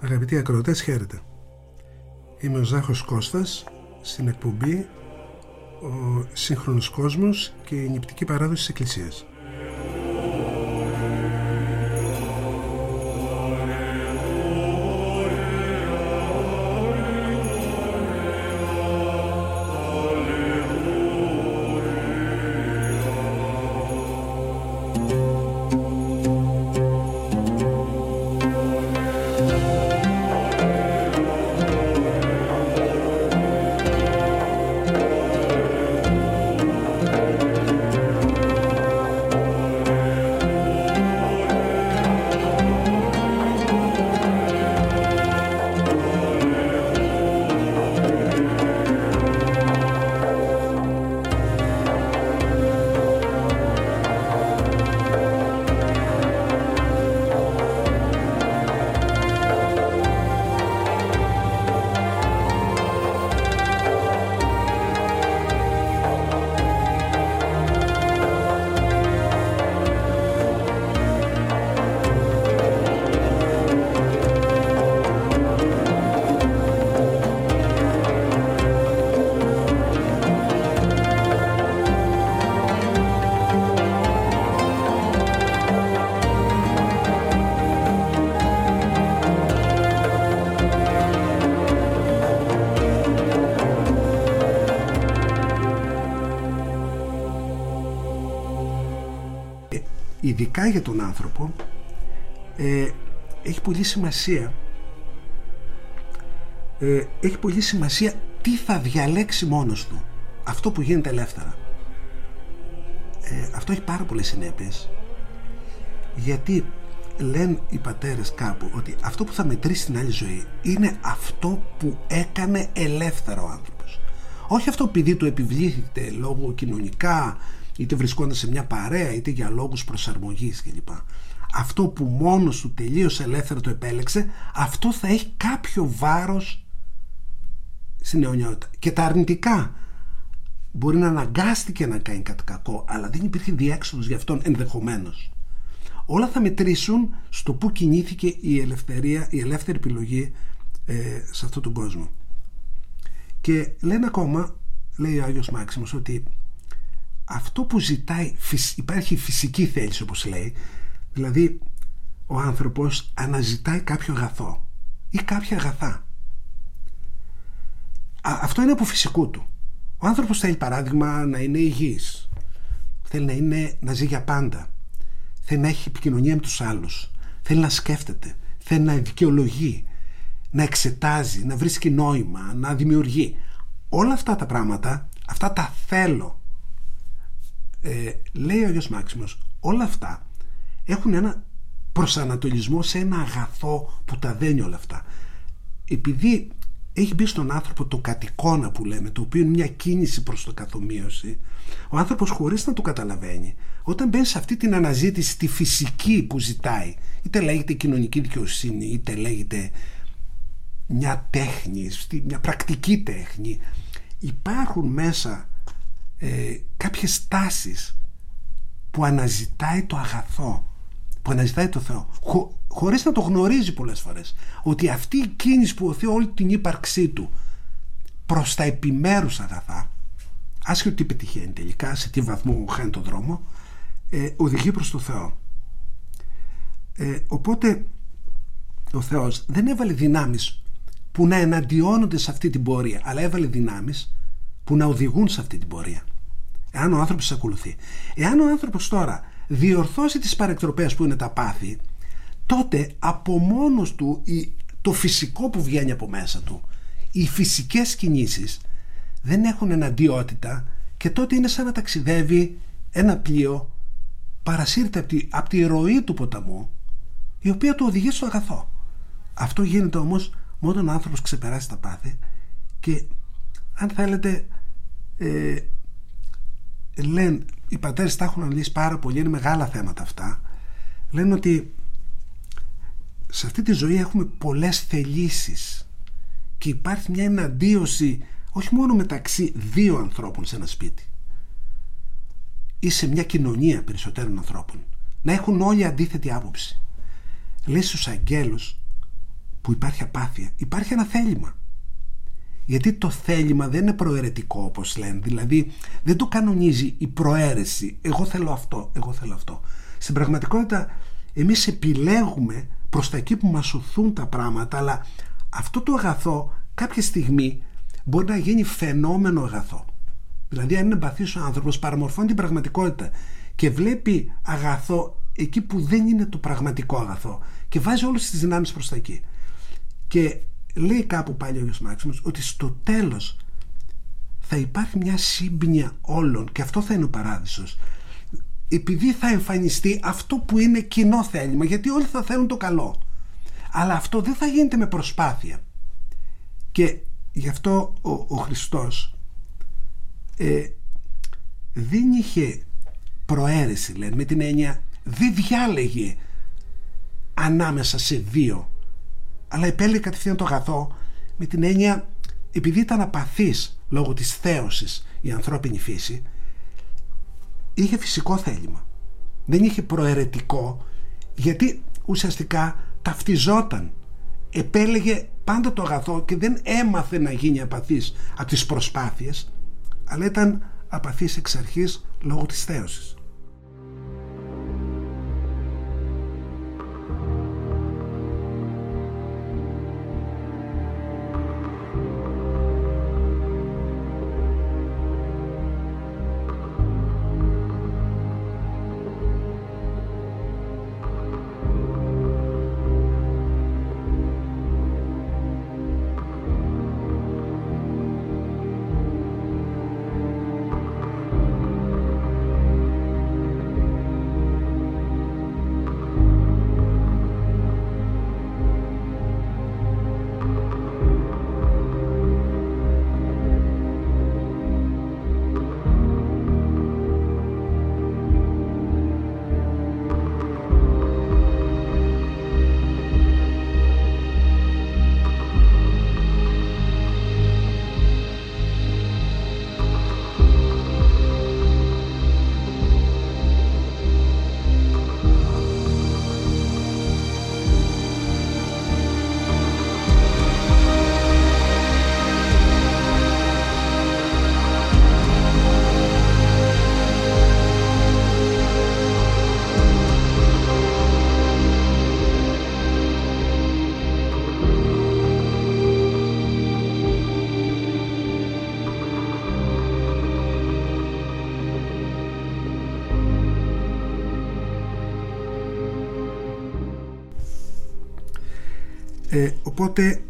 Αγαπητοί ακροατές, χαίρετε. Είμαι ο Ζάχος Κώστας στην εκπομπή «Ο σύγχρονος κόσμος και η νηπτική παράδοση της Εκκλησίας». Ειδικά για τον άνθρωπο ε, έχει πολύ σημασία ε, έχει πολύ σημασία τι θα διαλέξει μόνος του. Αυτό που γίνεται ελεύθερα. Ε, αυτό έχει πάρα πολλές συνέπειες γιατί λένε οι πατέρες κάπου ότι αυτό που θα μετρήσει στην άλλη ζωή είναι αυτό που έκανε ελεύθερο ο άνθρωπος. Όχι αυτό επειδή του επιβλήθηκε λόγω κοινωνικά είτε βρισκόταν σε μια παρέα είτε για λόγους προσαρμογής κλπ. Αυτό που μόνος του τελείως ελεύθερα το επέλεξε αυτό θα έχει κάποιο βάρος στην αιωνιότητα. Και τα αρνητικά μπορεί να αναγκάστηκε να κάνει κάτι κακό αλλά δεν υπήρχε διέξοδος για αυτόν ενδεχομένως. Όλα θα μετρήσουν στο που κινήθηκε η ελευθερία, η ελεύθερη επιλογή ε, σε αυτόν τον κόσμο. Και λένε ακόμα, λέει ο Άγιος Μάξιμος, ότι αυτό που ζητάει υπάρχει φυσική θέληση όπως λέει. Δηλαδή ο άνθρωπος αναζητάει κάποιο αγαθό ή κάποια αγαθά. Αυτό είναι από φυσικού του. Ο άνθρωπος θέλει παράδειγμα να είναι υγιής. Θέλει να, είναι, να ζει για πάντα. Θέλει να έχει επικοινωνία με τους άλλους. Θέλει να σκέφτεται. Θέλει να δικαιολογεί να εξετάζει, να βρίσκει νόημα να δημιουργεί. Όλα αυτά τα πράγματα αυτά τα θέλω ε, λέει ο Άγιος Μάξιμος όλα αυτά έχουν ένα προσανατολισμό σε ένα αγαθό που τα δένει όλα αυτά. Επειδή έχει μπει στον άνθρωπο το κατοικώνα που λέμε το οποίο είναι μια κίνηση προς το καθομοίωση ο άνθρωπος χωρίς να το καταλαβαίνει όταν μπαίνει σε αυτή την αναζήτηση τη φυσική που ζητάει είτε λέγεται κοινωνική δικαιοσύνη είτε λέγεται μια τέχνη μια πρακτική τέχνη υπάρχουν μέσα ε, κάποιες τάσεις που αναζητάει το αγαθό που αναζητάει το Θεό χω, χωρίς να το γνωρίζει πολλές φορές ότι αυτή η κίνηση που οθεί όλη την ύπαρξή του προς τα επιμέρους αγαθά άσχετο τι πετυχαίνει τελικά σε τι βαθμό χάνει το δρόμο ε, οδηγεί προς το Θεό. Ε, οπότε ο Θεός δεν έβαλε δυνάμεις που να εναντιώνονται σε αυτή την πορεία αλλά έβαλε δυνάμεις που να οδηγούν σε αυτή την πορεία. Εάν ο άνθρωπος ακολουθεί. Εάν ο άνθρωπος τώρα διορθώσει τις παρεκτροπές που είναι τα πάθη, τότε από μόνος του το φυσικό που βγαίνει από μέσα του, οι φυσικές κινήσεις δεν έχουν εναντιότητα και τότε είναι σαν να ταξιδεύει ένα πλοίο παρασύρεται από τη, από τη ροή του ποταμού η οποία του οδηγεί στο αγαθό. Αυτό γίνεται όμως μόνο όταν ο άνθρωπος ξεπεράσει τα πάθη και αν θέλετε ε, λένε οι πατέρες τα έχουν αναλύσει πάρα πολύ είναι μεγάλα θέματα αυτά. Λένε ότι σε αυτή τη ζωή έχουμε πολλές θελήσεις και υπάρχει μια εναντίωση όχι μόνο μεταξύ δύο ανθρώπων σε ένα σπίτι ή σε μια κοινωνία περισσότερων ανθρώπων να έχουν όλοι αντίθετη άποψη. Λέει στους αγγέλους που υπάρχει απάθεια υπάρχει ένα θέλημα γιατί το θέλημα δεν είναι προαιρετικό όπως λένε. Δηλαδή δεν το κανονίζει η προαίρεση. Εγώ θέλω αυτό, εγώ θέλω αυτό. Στην πραγματικότητα εμείς επιλέγουμε προς τα εκεί που μας σωθούν τα πράγματα αλλά αυτό το αγαθό κάποια στιγμή μπορεί να γίνει φαινόμενο αγαθό. Δηλαδή αν είναι εμπαθής ο άνθρωπος παραμορφώνει την πραγματικότητα και βλέπει αγαθό εκεί που δεν είναι το πραγματικό αγαθό και βάζει όλες τις δυνάμεις προς τα εκεί. Και λέει κάπου πάλι ο Άγιος Μάξιμος ότι στο τέλος θα υπάρχει μια σύμπνοια όλων και αυτό θα είναι ο παράδεισος. Επειδή θα εμφανιστεί αυτό που είναι κοινό θέλημα γιατί όλοι θα θέλουν το καλό. Αλλά αυτό δεν θα γίνεται με προσπάθεια. Και γι' αυτό ο, ο Χριστός ε, δεν είχε προαίρεση λένε με την έννοια δεν διάλεγε ανάμεσα σε δύο αλλά επέλεγε κατευθείαν το αγαθό με την έννοια επειδή ήταν απαθής λόγω της θέωσης η ανθρώπινη φύση είχε φυσικό θέλημα. Δεν είχε προαιρετικό γιατί ουσιαστικά ταυτιζόταν. Επέλεγε πάντα το αγαθό και δεν έμαθε να γίνει απαθής από τις προσπάθειες αλλά ήταν απαθής εξ αρχής λόγω της θέωσης οπότε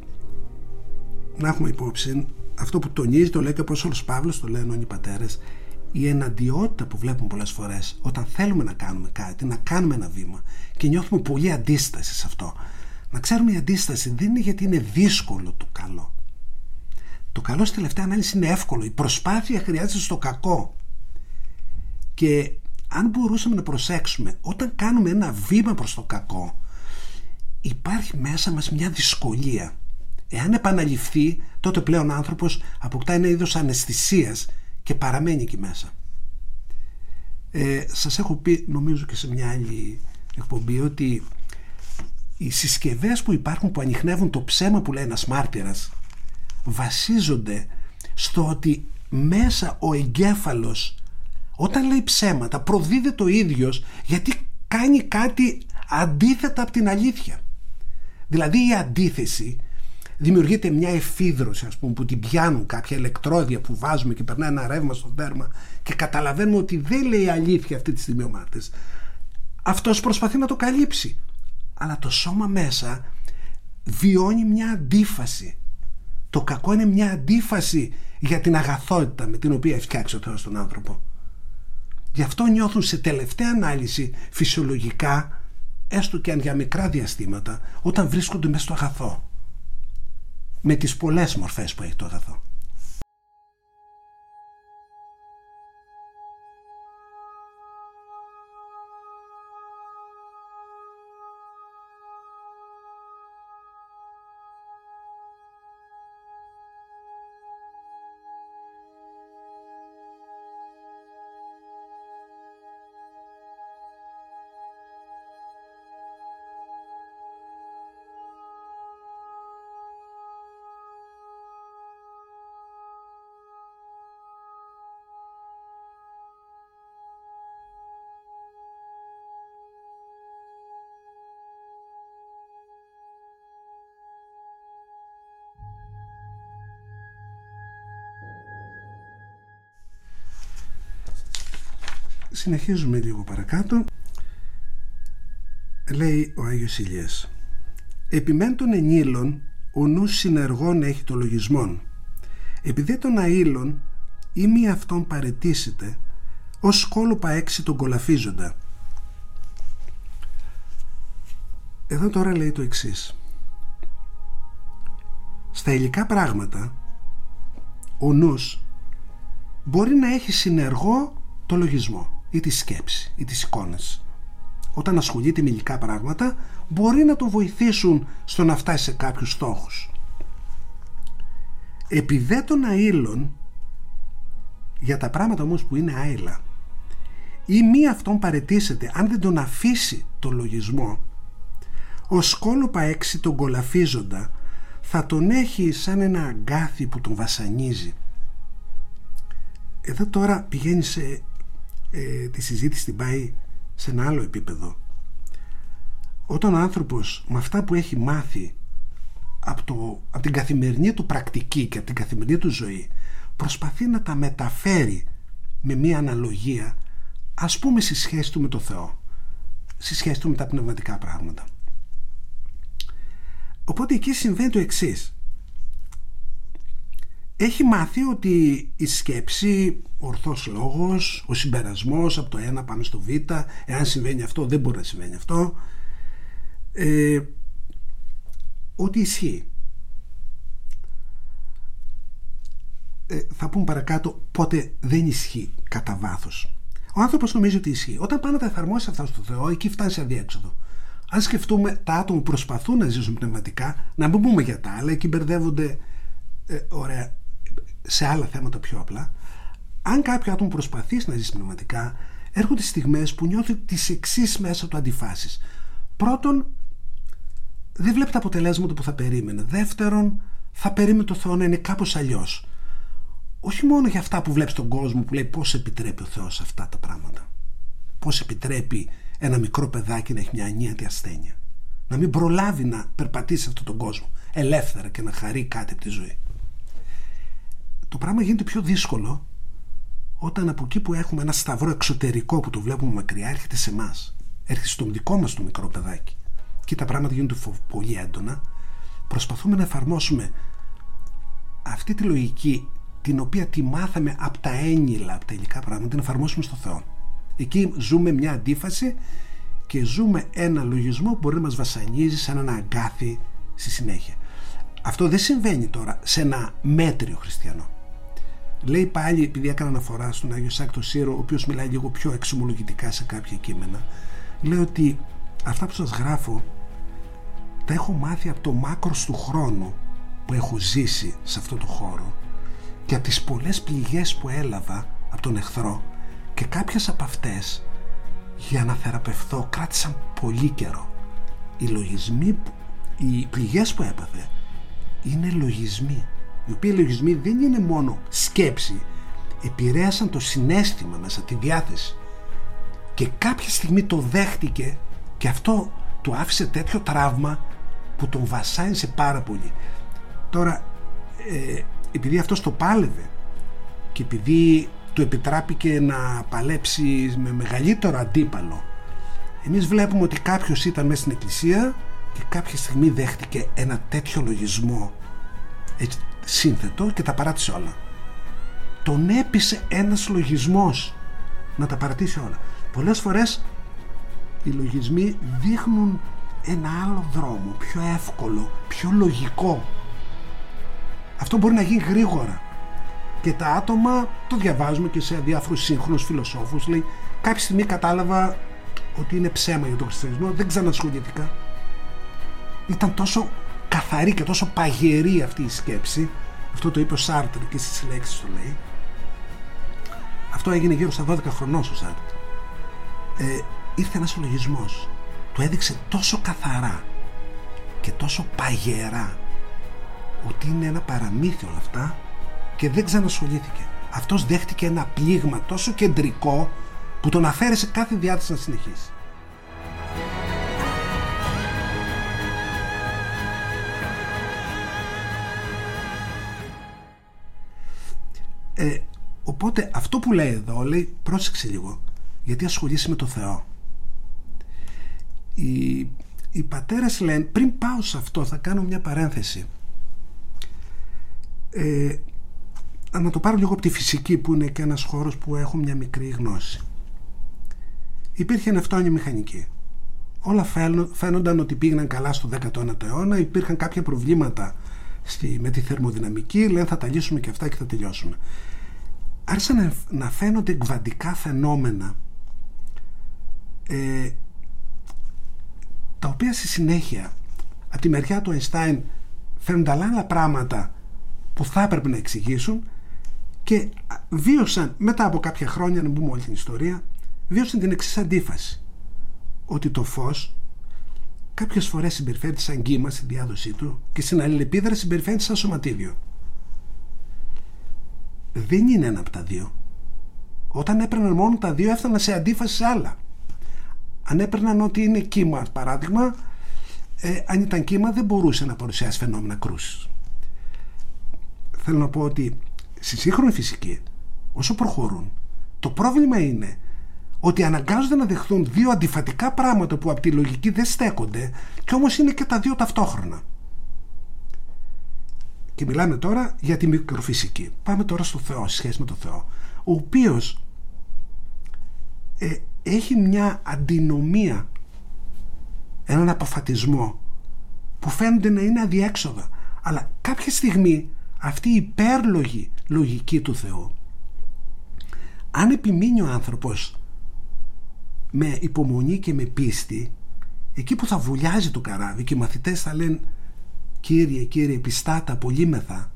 να έχουμε υπόψη αυτό που τονίζει το λέει και ο Απόστολος Παύλος το λένε όλοι οι πατέρες η εναντιότητα που βλέπουμε πολλές φορές όταν θέλουμε να κάνουμε κάτι να κάνουμε ένα βήμα και νιώθουμε πολύ αντίσταση σε αυτό. Να ξέρουμε η αντίσταση δεν είναι γιατί είναι δύσκολο το καλό. Το καλό στη τελευταία ανάλυση είναι εύκολο. Η προσπάθεια χρειάζεται στο κακό. Και αν μπορούσαμε να προσέξουμε όταν κάνουμε ένα βήμα προς το κακό υπάρχει μέσα μας μια δυσκολία. Εάν επαναληφθεί, τότε πλέον ο άνθρωπος αποκτά ένα είδος αναισθησίας και παραμένει εκεί μέσα. Ε, σας έχω πει, νομίζω και σε μια άλλη εκπομπή, ότι οι συσκευές που υπάρχουν που ανοιχνεύουν το ψέμα που λέει ένας μάρτυρας βασίζονται στο ότι μέσα ο εγκέφαλος όταν λέει ψέματα προδίδεται το ίδιος γιατί κάνει κάτι αντίθετα από την αλήθεια. Δηλαδή η αντίθεση δημιουργείται μια εφίδρωση ας πούμε που την πιάνουν κάποια ηλεκτρόδια που βάζουμε και περνάει ένα ρεύμα στο δέρμα και καταλαβαίνουμε ότι δεν λέει αλήθεια αυτή τη στιγμή ο μάρτης. Αυτός προσπαθεί να το καλύψει. Αλλά το σώμα μέσα βιώνει μια αντίφαση. Το κακό είναι μια αντίφαση για την αγαθότητα με την οποία έχει φτιάξει ο Θεός τον άνθρωπο. Γι' αυτό νιώθουν σε τελευταία ανάλυση φυσιολογικά έστω και αν για μικρά διαστήματα, όταν βρίσκονται μέσα στο αγαθό. Με τις πολλές μορφές που έχει το αγαθό. Συνεχίζουμε λίγο παρακάτω. Λέει ο Άγιος Ηλιές επιμέν των ενήλων ο νους συνεργών έχει το λογισμόν. Επειδή τον αήλων ή μη αυτόν παρετήσετε ως σκόλοπα έξι τον κολαφίζοντα εδώ τώρα λέει το εξής. Στα υλικά πράγματα ο νους μπορεί να έχει συνεργό το λογισμό ή τη σκέψη ή τις εικόνες. Όταν ασχολείται με υλικά πράγματα μπορεί να το βοηθήσουν στο να φτάσει σε κάποιους στόχους. Επειδή των αήλων για τα πράγματα όμως που είναι άειλα ή μη αυτόν παρετήσεται αν δεν τον αφήσει το λογισμό ο σκόλοπα έξι τον κολαφίζοντα θα τον έχει σαν ένα αγκάθι που τον βασανίζει. Εδώ τώρα πηγαίνει σε ε, τη συζήτηση την πάει σε ένα άλλο επίπεδο. Όταν ο άνθρωπος με αυτά που έχει μάθει από, το, από την καθημερινή του πρακτική και από την καθημερινή του ζωή προσπαθεί να τα μεταφέρει με μία αναλογία ας πούμε στη σχέση του με το Θεό στη σχέση του με τα πνευματικά πράγματα. Οπότε εκεί συμβαίνει το εξής έχει μάθει ότι η σκέψη, ο ορθός λόγος, ο συμπερασμός από το ένα πάμε στο β, εάν συμβαίνει αυτό δεν μπορεί να συμβαίνει αυτό, ε, ότι ισχύει. Ε, θα πούμε παρακάτω πότε δεν ισχύει κατά βάθος. Ο άνθρωπος νομίζει ότι ισχύει. Όταν πάει να τα εφαρμόσει αυτά στο Θεό, εκεί φτάνει σε αδιέξοδο. Αν σκεφτούμε τα άτομα που προσπαθούν να ζήσουν πνευματικά, να μην πούμε για τα άλλα, εκεί μπερδεύονται ε, ωραία, σε άλλα θέματα πιο απλά. Αν κάποιο άτομο προσπαθήσει να ζήσει πνευματικά, έρχονται στιγμές που νιώθει τις εξής μέσα του αντιφάσεις. Πρώτον, δεν βλέπει τα αποτελέσματα που θα περίμενε. Δεύτερον, θα περίμενε το Θεό να είναι κάπως αλλιώς. Όχι μόνο για αυτά που βλέπεις στον κόσμο που λέει πώς επιτρέπει ο Θεός αυτά τα πράγματα. Πώς επιτρέπει ένα μικρό παιδάκι να έχει μια ανίατη ασθένεια. Να μην προλάβει να περπατήσει αυτόν τον κόσμο ελεύθερα και να χαρεί κάτι από τη ζωή το πράγμα γίνεται πιο δύσκολο όταν από εκεί που έχουμε ένα σταυρό εξωτερικό που το βλέπουμε μακριά έρχεται σε εμάς. Έρχεται στο δικό μας το μικρό παιδάκι. Και τα πράγματα γίνονται πολύ έντονα. Προσπαθούμε να εφαρμόσουμε αυτή τη λογική την οποία τη μάθαμε από τα έννυλα, από τα υλικά πράγματα, την εφαρμόσουμε στο Θεό. Εκεί ζούμε μια αντίφαση και ζούμε ένα λογισμό που μπορεί να μας βασανίζει σαν ένα αγκάθι στη συνέχεια. Αυτό δεν συμβαίνει τώρα σε ένα μέτριο χριστιανό. Λέει πάλι, επειδή έκανα αναφορά στον Άγιο Σάκτο Σύρο, ο οποίος μιλάει λίγο πιο εξομολογητικά σε κάποια κείμενα, λέει ότι αυτά που σας γράφω τα έχω μάθει από το μάκρος του χρόνου που έχω ζήσει σε αυτό το χώρο και από τις πολλές πληγές που έλαβα από τον εχθρό και κάποιες από αυτές για να θεραπευθώ κράτησαν πολύ καιρό. Οι λογισμοί, οι πληγές που έπαθε είναι λογισμοί οι οποίοι λογισμοί δεν είναι μόνο σκέψη επηρέασαν το συνέστημα μέσα, τη διάθεση. Και κάποια στιγμή το δέχτηκε και αυτό του άφησε τέτοιο τραύμα που τον βασάνισε πάρα πολύ. Τώρα ε, επειδή αυτός το πάλευε και επειδή του επιτράπηκε να παλέψει με μεγαλύτερο αντίπαλο εμείς βλέπουμε ότι κάποιος ήταν μέσα στην εκκλησία και κάποια στιγμή δέχτηκε ένα τέτοιο λογισμό. Έτσι, σύνθετο και τα παράτησε όλα. Τον έπεισε ένας λογισμός να τα παρατήσει όλα. Πολλές φορές οι λογισμοί δείχνουν ένα άλλο δρόμο, πιο εύκολο, πιο λογικό. Αυτό μπορεί να γίνει γρήγορα. Και τα άτομα το διαβάζουμε και σε διάφορους σύγχρονους φιλοσόφους. Λέει, κάποια στιγμή κατάλαβα ότι είναι ψέμα για τον χριστιανισμό, δεν ξανασχολήθηκα. Ήταν τόσο καθαρή και τόσο παγερή αυτή η σκέψη. Αυτό το είπε ο Σάρτρ και στις λέξεις το λέει. Αυτό έγινε γύρω στα 12 χρονών ο Σάρτρ ε, ήρθε ένας λογισμός του έδειξε τόσο καθαρά και τόσο παγερά ότι είναι ένα παραμύθι όλα αυτά και δεν ξανασχολήθηκε. Αυτός δέχτηκε ένα πλήγμα τόσο κεντρικό που τον αφαίρεσε κάθε διάθεση να συνεχίσει Ε, οπότε αυτό που λέει εδώ λέει πρόσεξε λίγο γιατί ασχολείσαι με το Θεό. Οι, οι πατέρες λένε, πριν πάω σε αυτό θα κάνω μια παρένθεση. Ε, να το πάρω λίγο από τη φυσική που είναι και ένας χώρος που έχω μια μικρή γνώση. Υπήρχε νευτόνια μηχανική. Όλα φαίνονταν ότι πήγαιναν καλά στο 19ο αιώνα, υπήρχαν κάποια προβλήματα στη, με τη θερμοδυναμική, λένε θα τα λύσουμε και αυτά και θα τελειώσουμε. Άρχισαν να, να φαίνονται εκβαντικά φαινόμενα ε, τα οποία στη συνέχεια από τη μεριά του Einstein φαίνονται άλλα πράγματα που θα έπρεπε να εξηγήσουν και βίωσαν μετά από κάποια χρόνια, να μπούμε όλη την ιστορία, βίωσαν την εξής αντίφαση. Ότι το φως κάποιες φορές συμπεριφέρεται σαν κύμα στη διάδοσή του και στην αλληλεπίδραση συμπεριφέρεται σαν σωματίδιο. Δεν είναι ένα από τα δύο. Όταν έπαιρναν μόνο τα δύο έφταναν σε αντίφαση σε άλλα. Αν έπαιρναν ότι είναι κύμα, παράδειγμα, ε, αν ήταν κύμα δεν μπορούσε να παρουσιάσει φαινόμενα κρούσης. Θέλω να πω ότι στη σύγχρονη φυσική, όσο προχωρούν, το πρόβλημα είναι ότι αναγκάζονται να δεχθούν δύο αντιφατικά πράγματα που από τη λογική δεν στέκονται και όμως είναι και τα δύο ταυτόχρονα. Και μιλάμε τώρα για τη μικροφυσική. Πάμε τώρα στο Θεό, σε σχέση με τον Θεό, ο οποίος ε, έχει μια αντινομία, έναν αποφατισμό που φαίνονται να είναι αδιέξοδα. Αλλά κάποια στιγμή αυτή η υπέρλογη λογική του Θεού αν επιμείνει ο άνθρωπος με υπομονή και με πίστη εκεί που θα βουλιάζει το καράβι και οι μαθητές θα λένε Κύριε, Κύριε, πιστάτα, πολύμεθα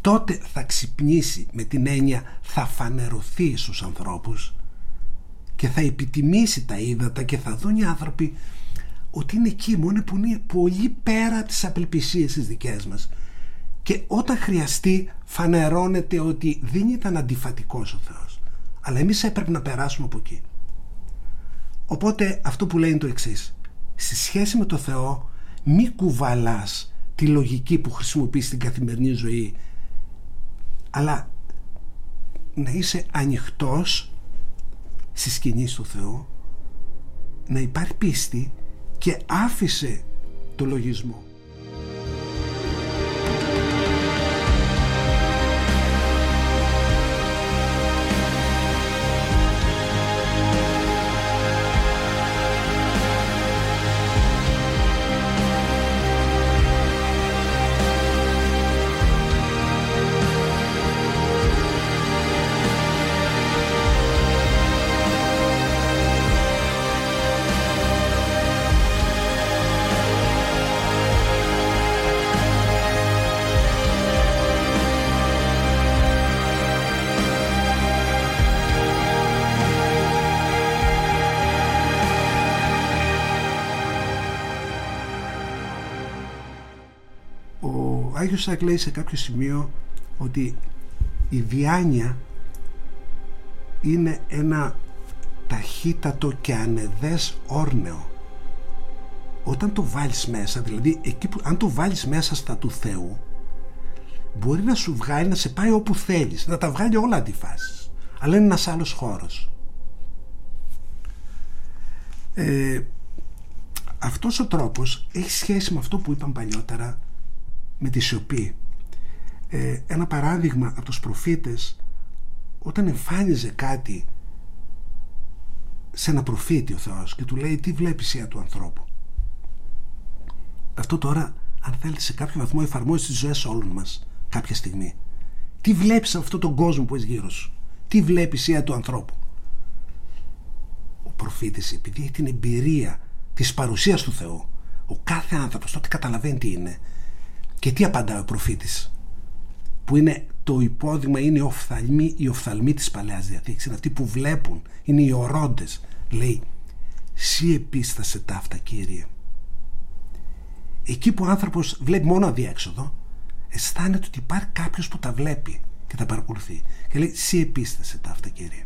τότε θα ξυπνήσει με την έννοια θα φανερωθεί στους ανθρώπους και θα επιτιμήσει τα ύδατα και θα δουν οι άνθρωποι ότι είναι εκεί μόνο που είναι πολύ πέρα από τις απελπισίες τις δικές μας και όταν χρειαστεί φανερώνεται ότι δεν ήταν αντιφατικός ο Θεός. Αλλά εμείς έπρεπε να περάσουμε από εκεί οπότε αυτό που λέει είναι το εξής. Στη σχέση με το Θεό μη κουβαλάς τη λογική που χρησιμοποιείς στην καθημερινή ζωή αλλά να είσαι ανοιχτός στη σκηνή του Θεού να υπάρχει πίστη και άφησε το λογισμό Άγιος Σάκ λέει σε κάποιο σημείο ότι η διάνοια είναι ένα ταχύτατο και ανεδές όρνεο. Όταν το βάλεις μέσα δηλαδή εκεί που, αν το βάλεις μέσα στα του Θεού μπορεί να σου βγάλει να σε πάει όπου θέλεις να τα βγάλει όλα αντιφάσεις. Αλλά είναι ένας άλλος χώρος. Ε, αυτός ο τρόπος έχει σχέση με αυτό που είπαμε παλιότερα με τη σιωπή. Ε, ένα παράδειγμα από τους προφήτες όταν εμφάνιζε κάτι σε ένα προφήτη ο Θεός και του λέει τι βλέπεις η του ανθρώπου; Αυτό τώρα αν θέλετε σε κάποιο βαθμό εφαρμόζει τις ζωές όλων μας κάποια στιγμή. Τι βλέπεις αυτόν τον κόσμο που έχει γύρω σου; Τι βλέπεις η του ανθρώπου; Ο προφήτης επειδή έχει την εμπειρία της παρουσίας του Θεού ο κάθε άνθρωπος τότε καταλαβαίνει τι είναι και τι απαντάει ο προφήτης; Που είναι το υπόδειγμα είναι οι οφθαλμοί, οι οφθαλμοί της Παλαιάς Διαθήκης. Είναι αυτοί που βλέπουν, είναι οι ορώντες. Λέει «Σύ επίστασε ταύτα Κύριε» εκεί που ο άνθρωπος βλέπει μόνο αδιέξοδο αισθάνεται ότι υπάρχει κάποιος που τα βλέπει και τα παρακολουθεί. Και λέει «Σύ επίστασε ταύτα Κύριε»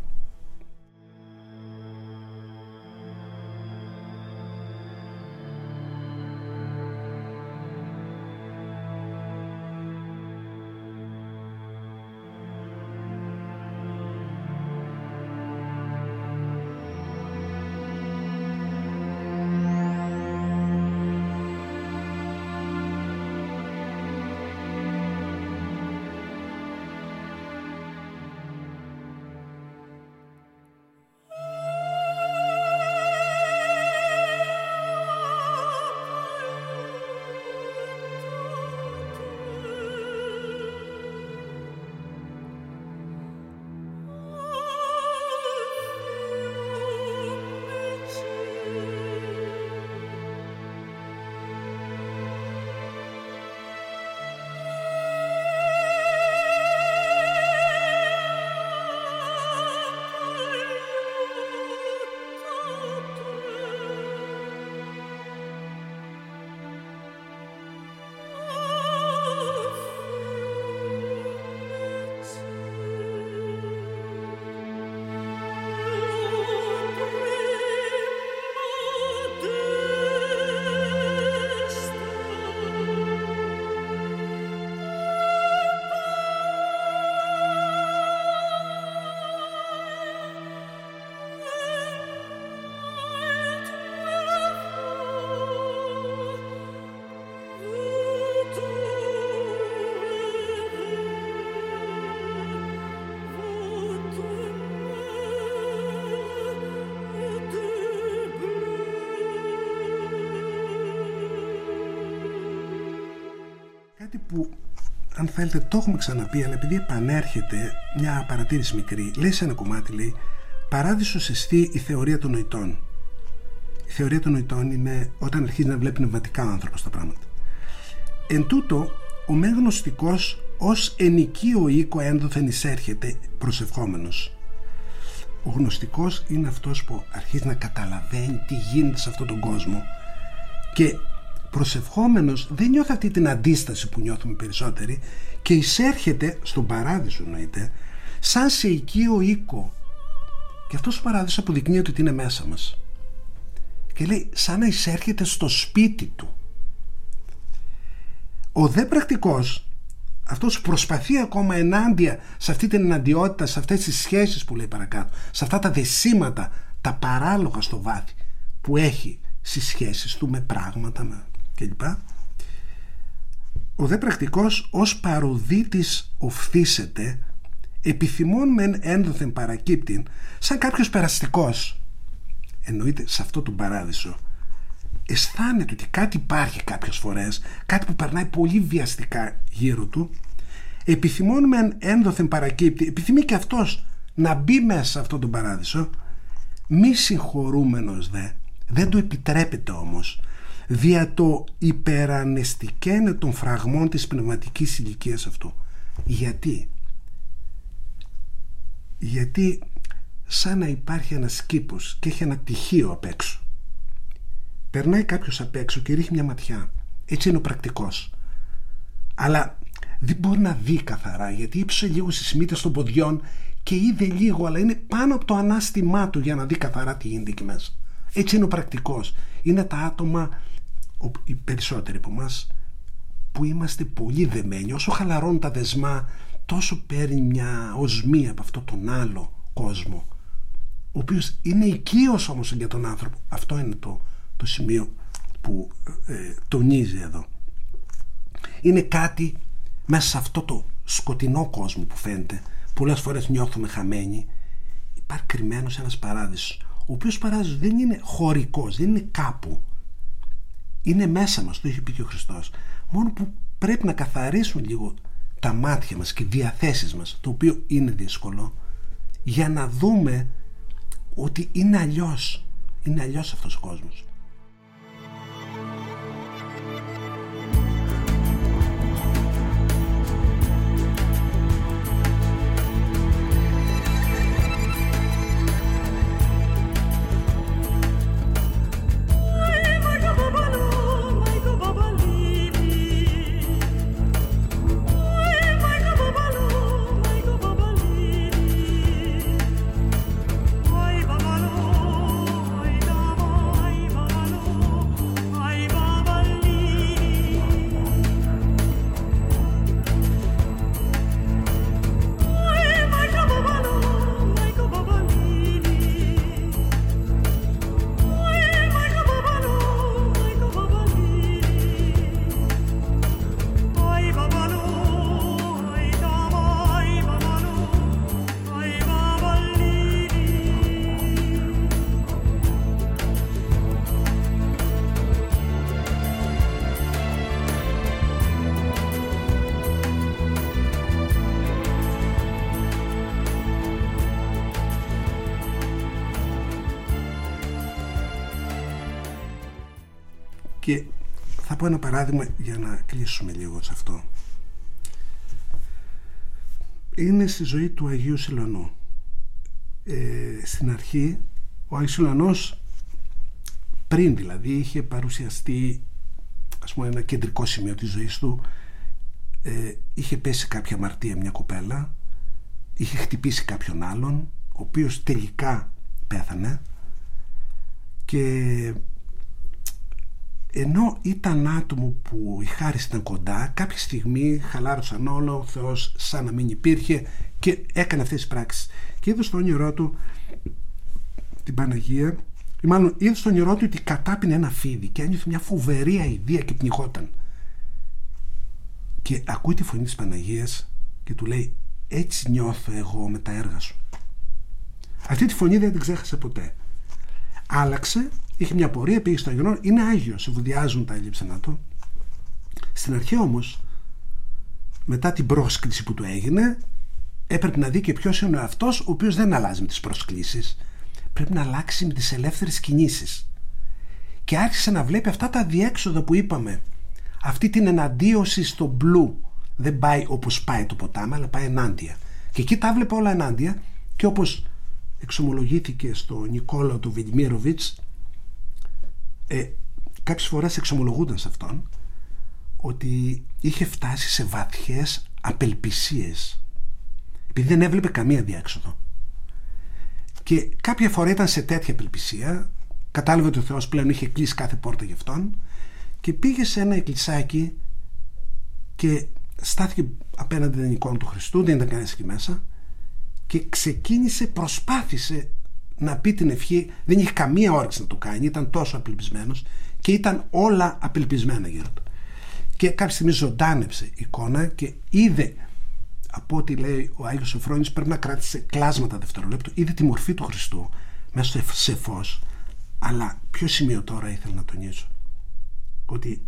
που αν θέλετε το έχουμε ξαναπεί αλλά επειδή επανέρχεται μια παρατήρηση μικρή λέει σε ένα κομμάτι λέει παράδεισος εστί η θεωρία των νοητών η θεωρία των νοητών είναι όταν αρχίζει να βλέπει πνευματικά ο άνθρωπος τα πράγματα. Εν τούτο ο μεν γνωστικός ως ενοικείο οίκο ένδοθεν εισέρχεται προσευχόμενος. Ο γνωστικός είναι αυτός που αρχίζει να καταλαβαίνει τι γίνεται σε αυτόν τον κόσμο και προσευχόμενος δεν νιώθει αυτή την αντίσταση που νιώθουμε περισσότεροι και εισέρχεται στον παράδεισο εννοείται σαν σε οικείο οίκο. Και αυτός ο παράδεισος αποδεικνύεται ότι είναι μέσα μας. Και λέει σαν να εισέρχεται στο σπίτι του. Ο δε πρακτικός αυτός που προσπαθεί ακόμα ενάντια σε αυτή την εναντιότητα, σε αυτές τις σχέσεις που λέει παρακάτω, σε αυτά τα δεσίματα, τα παράλογα στο βάθη που έχει στις σχέσεις του με πράγματα με κλπ. Ο δε πρακτικός ως παροδίτης οφθήσεται επιθυμών μεν ένδοθεν παρακύπτην σαν κάποιος περαστικός. Εννοείται σε αυτό τον παράδεισο αισθάνεται ότι κάτι υπάρχει κάποιες φορές κάτι που περνάει πολύ βιαστικά γύρω του. Επιθυμών μεν ένδοθεν παρακύπτει επιθυμεί και αυτός να μπει μέσα σε αυτό τον παράδεισο. Μη συγχωρούμενος δε δεν του επιτρέπεται όμως δια το υπερανεστικένε των φραγμών της πνευματικής ηλικίας αυτού. Γιατί; Γιατί σαν να υπάρχει ένας κήπος και έχει ένα τυχείο απ' έξω. Περνάει κάποιος απ' έξω και ρίχνει μια ματιά. Έτσι είναι ο πρακτικός. Αλλά δεν μπορεί να δει καθαρά γιατί ύψωσε λίγο στις μύτες των ποδιών και είδε λίγο αλλά είναι πάνω από το ανάστημά του για να δει καθαρά τι γίνεται εκεί μέσα. Έτσι είναι ο πρακτικός. Είναι τα άτομα οι περισσότεροι από εμάς που είμαστε πολύ δεμένοι. Όσο χαλαρώνουν τα δεσμά τόσο παίρνει μια οσμή από αυτό τον άλλο κόσμο ο οποίος είναι οικείος όμως για τον άνθρωπο. Αυτό είναι το, το σημείο που ε, τονίζει εδώ. Είναι κάτι μέσα σε αυτό το σκοτεινό κόσμο που φαίνεται πολλές φορές νιώθουμε χαμένοι. Υπάρχει κρυμμένος ένας παράδεισος ο οποίος παράδεισος δεν είναι χωρικός δεν είναι κάπου είναι μέσα μας, το έχει πει και ο Χριστός. Μόνο που πρέπει να καθαρίσουν λίγο τα μάτια μας και οι διαθέσεις μας το οποίο είναι δύσκολο για να δούμε ότι είναι αλλιώς. Είναι αλλιώς αυτός ο κόσμος πω ένα παράδειγμα για να κλείσουμε λίγο σε αυτό. Είναι στη ζωή του Αγίου Σιλανού. Ε, στην αρχή ο Αγίος Σιλανός πριν δηλαδή είχε παρουσιαστεί ας πούμε ένα κεντρικό σημείο της ζωής του ε, είχε πέσει κάποια αμαρτία μια κοπέλα είχε χτυπήσει κάποιον άλλον ο οποίος τελικά πέθανε και ενώ ήταν άτομο που η χάρη ήταν κοντά κάποια στιγμή χαλάρωσαν όλο ο Θεός σαν να μην υπήρχε και έκανε αυτές τις πράξεις. Και είδε στο όνειρό του την Παναγία ή μάλλον είδε στο όνειρό του ότι κατάπινε ένα φίδι και ένιωθε μια φοβερή αηδία και πνιγόταν. Και ακούει τη φωνή της Παναγίας και του λέει έτσι νιώθω εγώ με τα έργα σου αυτή τη φωνή δεν την ξέχασε ποτέ. Άλλαξε Είχε μια πορεία, πήγε στο Αγιονό, είναι Άγιος, ευωδιάζουν τα έλλειψη του. Στην αρχή όμως, μετά την πρόσκληση που του έγινε έπρεπε να δει και ποιος είναι ο αυτός ο οποίος δεν αλλάζει με τις προσκλήσεις. Πρέπει να αλλάξει με τις ελεύθερες κινήσεις. Και άρχισε να βλέπει αυτά τα διέξοδα που είπαμε. Αυτή την εναντίωση στο μπλου. Δεν πάει όπως πάει το ποτάμι αλλά πάει ενάντια. Και εκεί τα βλέπε όλα ενάντια. Και όπως εξομολογήθηκε στο Νικόλα του Βιλμίροβιτς ε, κάποιες φορές εξομολογούνταν σε αυτόν ότι είχε φτάσει σε βαθιές απελπισίες επειδή δεν έβλεπε καμία διέξοδο. Και κάποια φορά ήταν σε τέτοια απελπισία κατάλαβε ότι ο Θεός πλέον είχε κλείσει κάθε πόρτα για αυτόν και πήγε σε ένα εκκλησάκι και στάθηκε απέναντι την εικόνα του Χριστού δεν ήταν κανένας εκεί μέσα και ξεκίνησε, προσπάθησε να πει την ευχή δεν είχε καμία όρεξη να το κάνει ήταν τόσο απελπισμένος και ήταν όλα απελπισμένα γύρω του. Και κάποια στιγμή ζωντάνεψε εικόνα και είδε από ό,τι λέει ο Άγιος Σοφρόνης πρέπει να κράτησε κλάσματα δευτερολέπτου είδε τη μορφή του Χριστού μέσα σε φως. Αλλά ποιο σημείο τώρα ήθελα να τονίσω; Ότι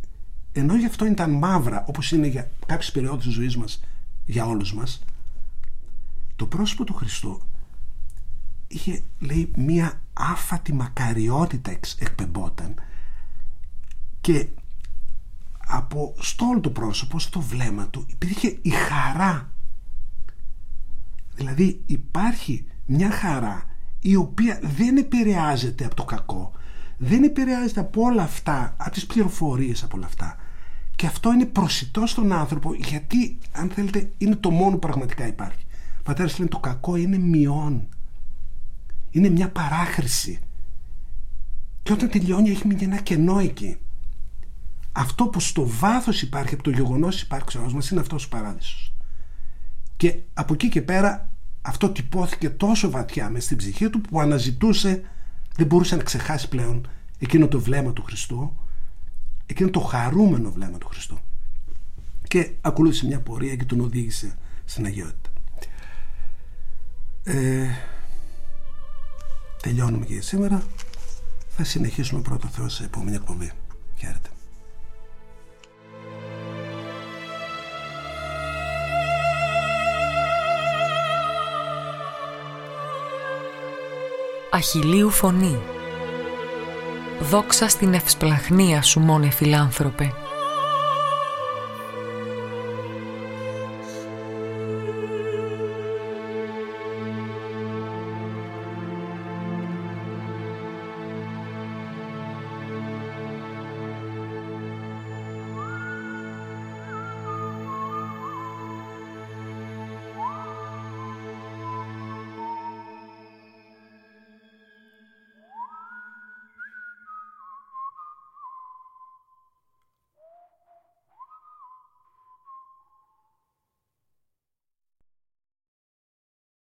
ενώ γι' αυτό ήταν μαύρα όπως είναι για κάποιες περιόδους της ζωής μας για όλους μας το πρόσωπο του Χριστού είχε λέει μία άφατη μακαριότητα εκπεμπόταν και από στο όλο το πρόσωπο, στο βλέμμα του υπήρχε η χαρά. Δηλαδή υπάρχει μια χαρά η οποία δεν επηρεάζεται από το κακό δεν επηρεάζεται από όλα αυτά από τις πληροφορίες από όλα αυτά. Και αυτό είναι προσιτό στον άνθρωπο γιατί αν θέλετε είναι το μόνο που πραγματικά υπάρχει. Πατέρας λένε το κακό είναι μειών είναι μια παράχρηση. Και όταν τελειώνει έχει μείνει ένα κενό εκεί. Αυτό που στο βάθος υπάρχει από το γεγονός υπάρξεώς μας είναι αυτός ο παράδεισος. Και από εκεί και πέρα αυτό τυπώθηκε τόσο βαθιά μες στην ψυχή του που αναζητούσε δεν μπορούσε να ξεχάσει πλέον εκείνο το βλέμμα του Χριστού εκείνο το χαρούμενο βλέμμα του Χριστού. Και ακολούθησε μια πορεία και τον οδήγησε στην αγιότητα. Ε, τελειώνουμε και για σήμερα. Θα συνεχίσουμε πρώτο Θεό σε επόμενη εκπομπή. Χαίρετε. Αχιλίου φωνή. Δόξα στην ευσπλαχνία σου μόνε φιλάνθρωπε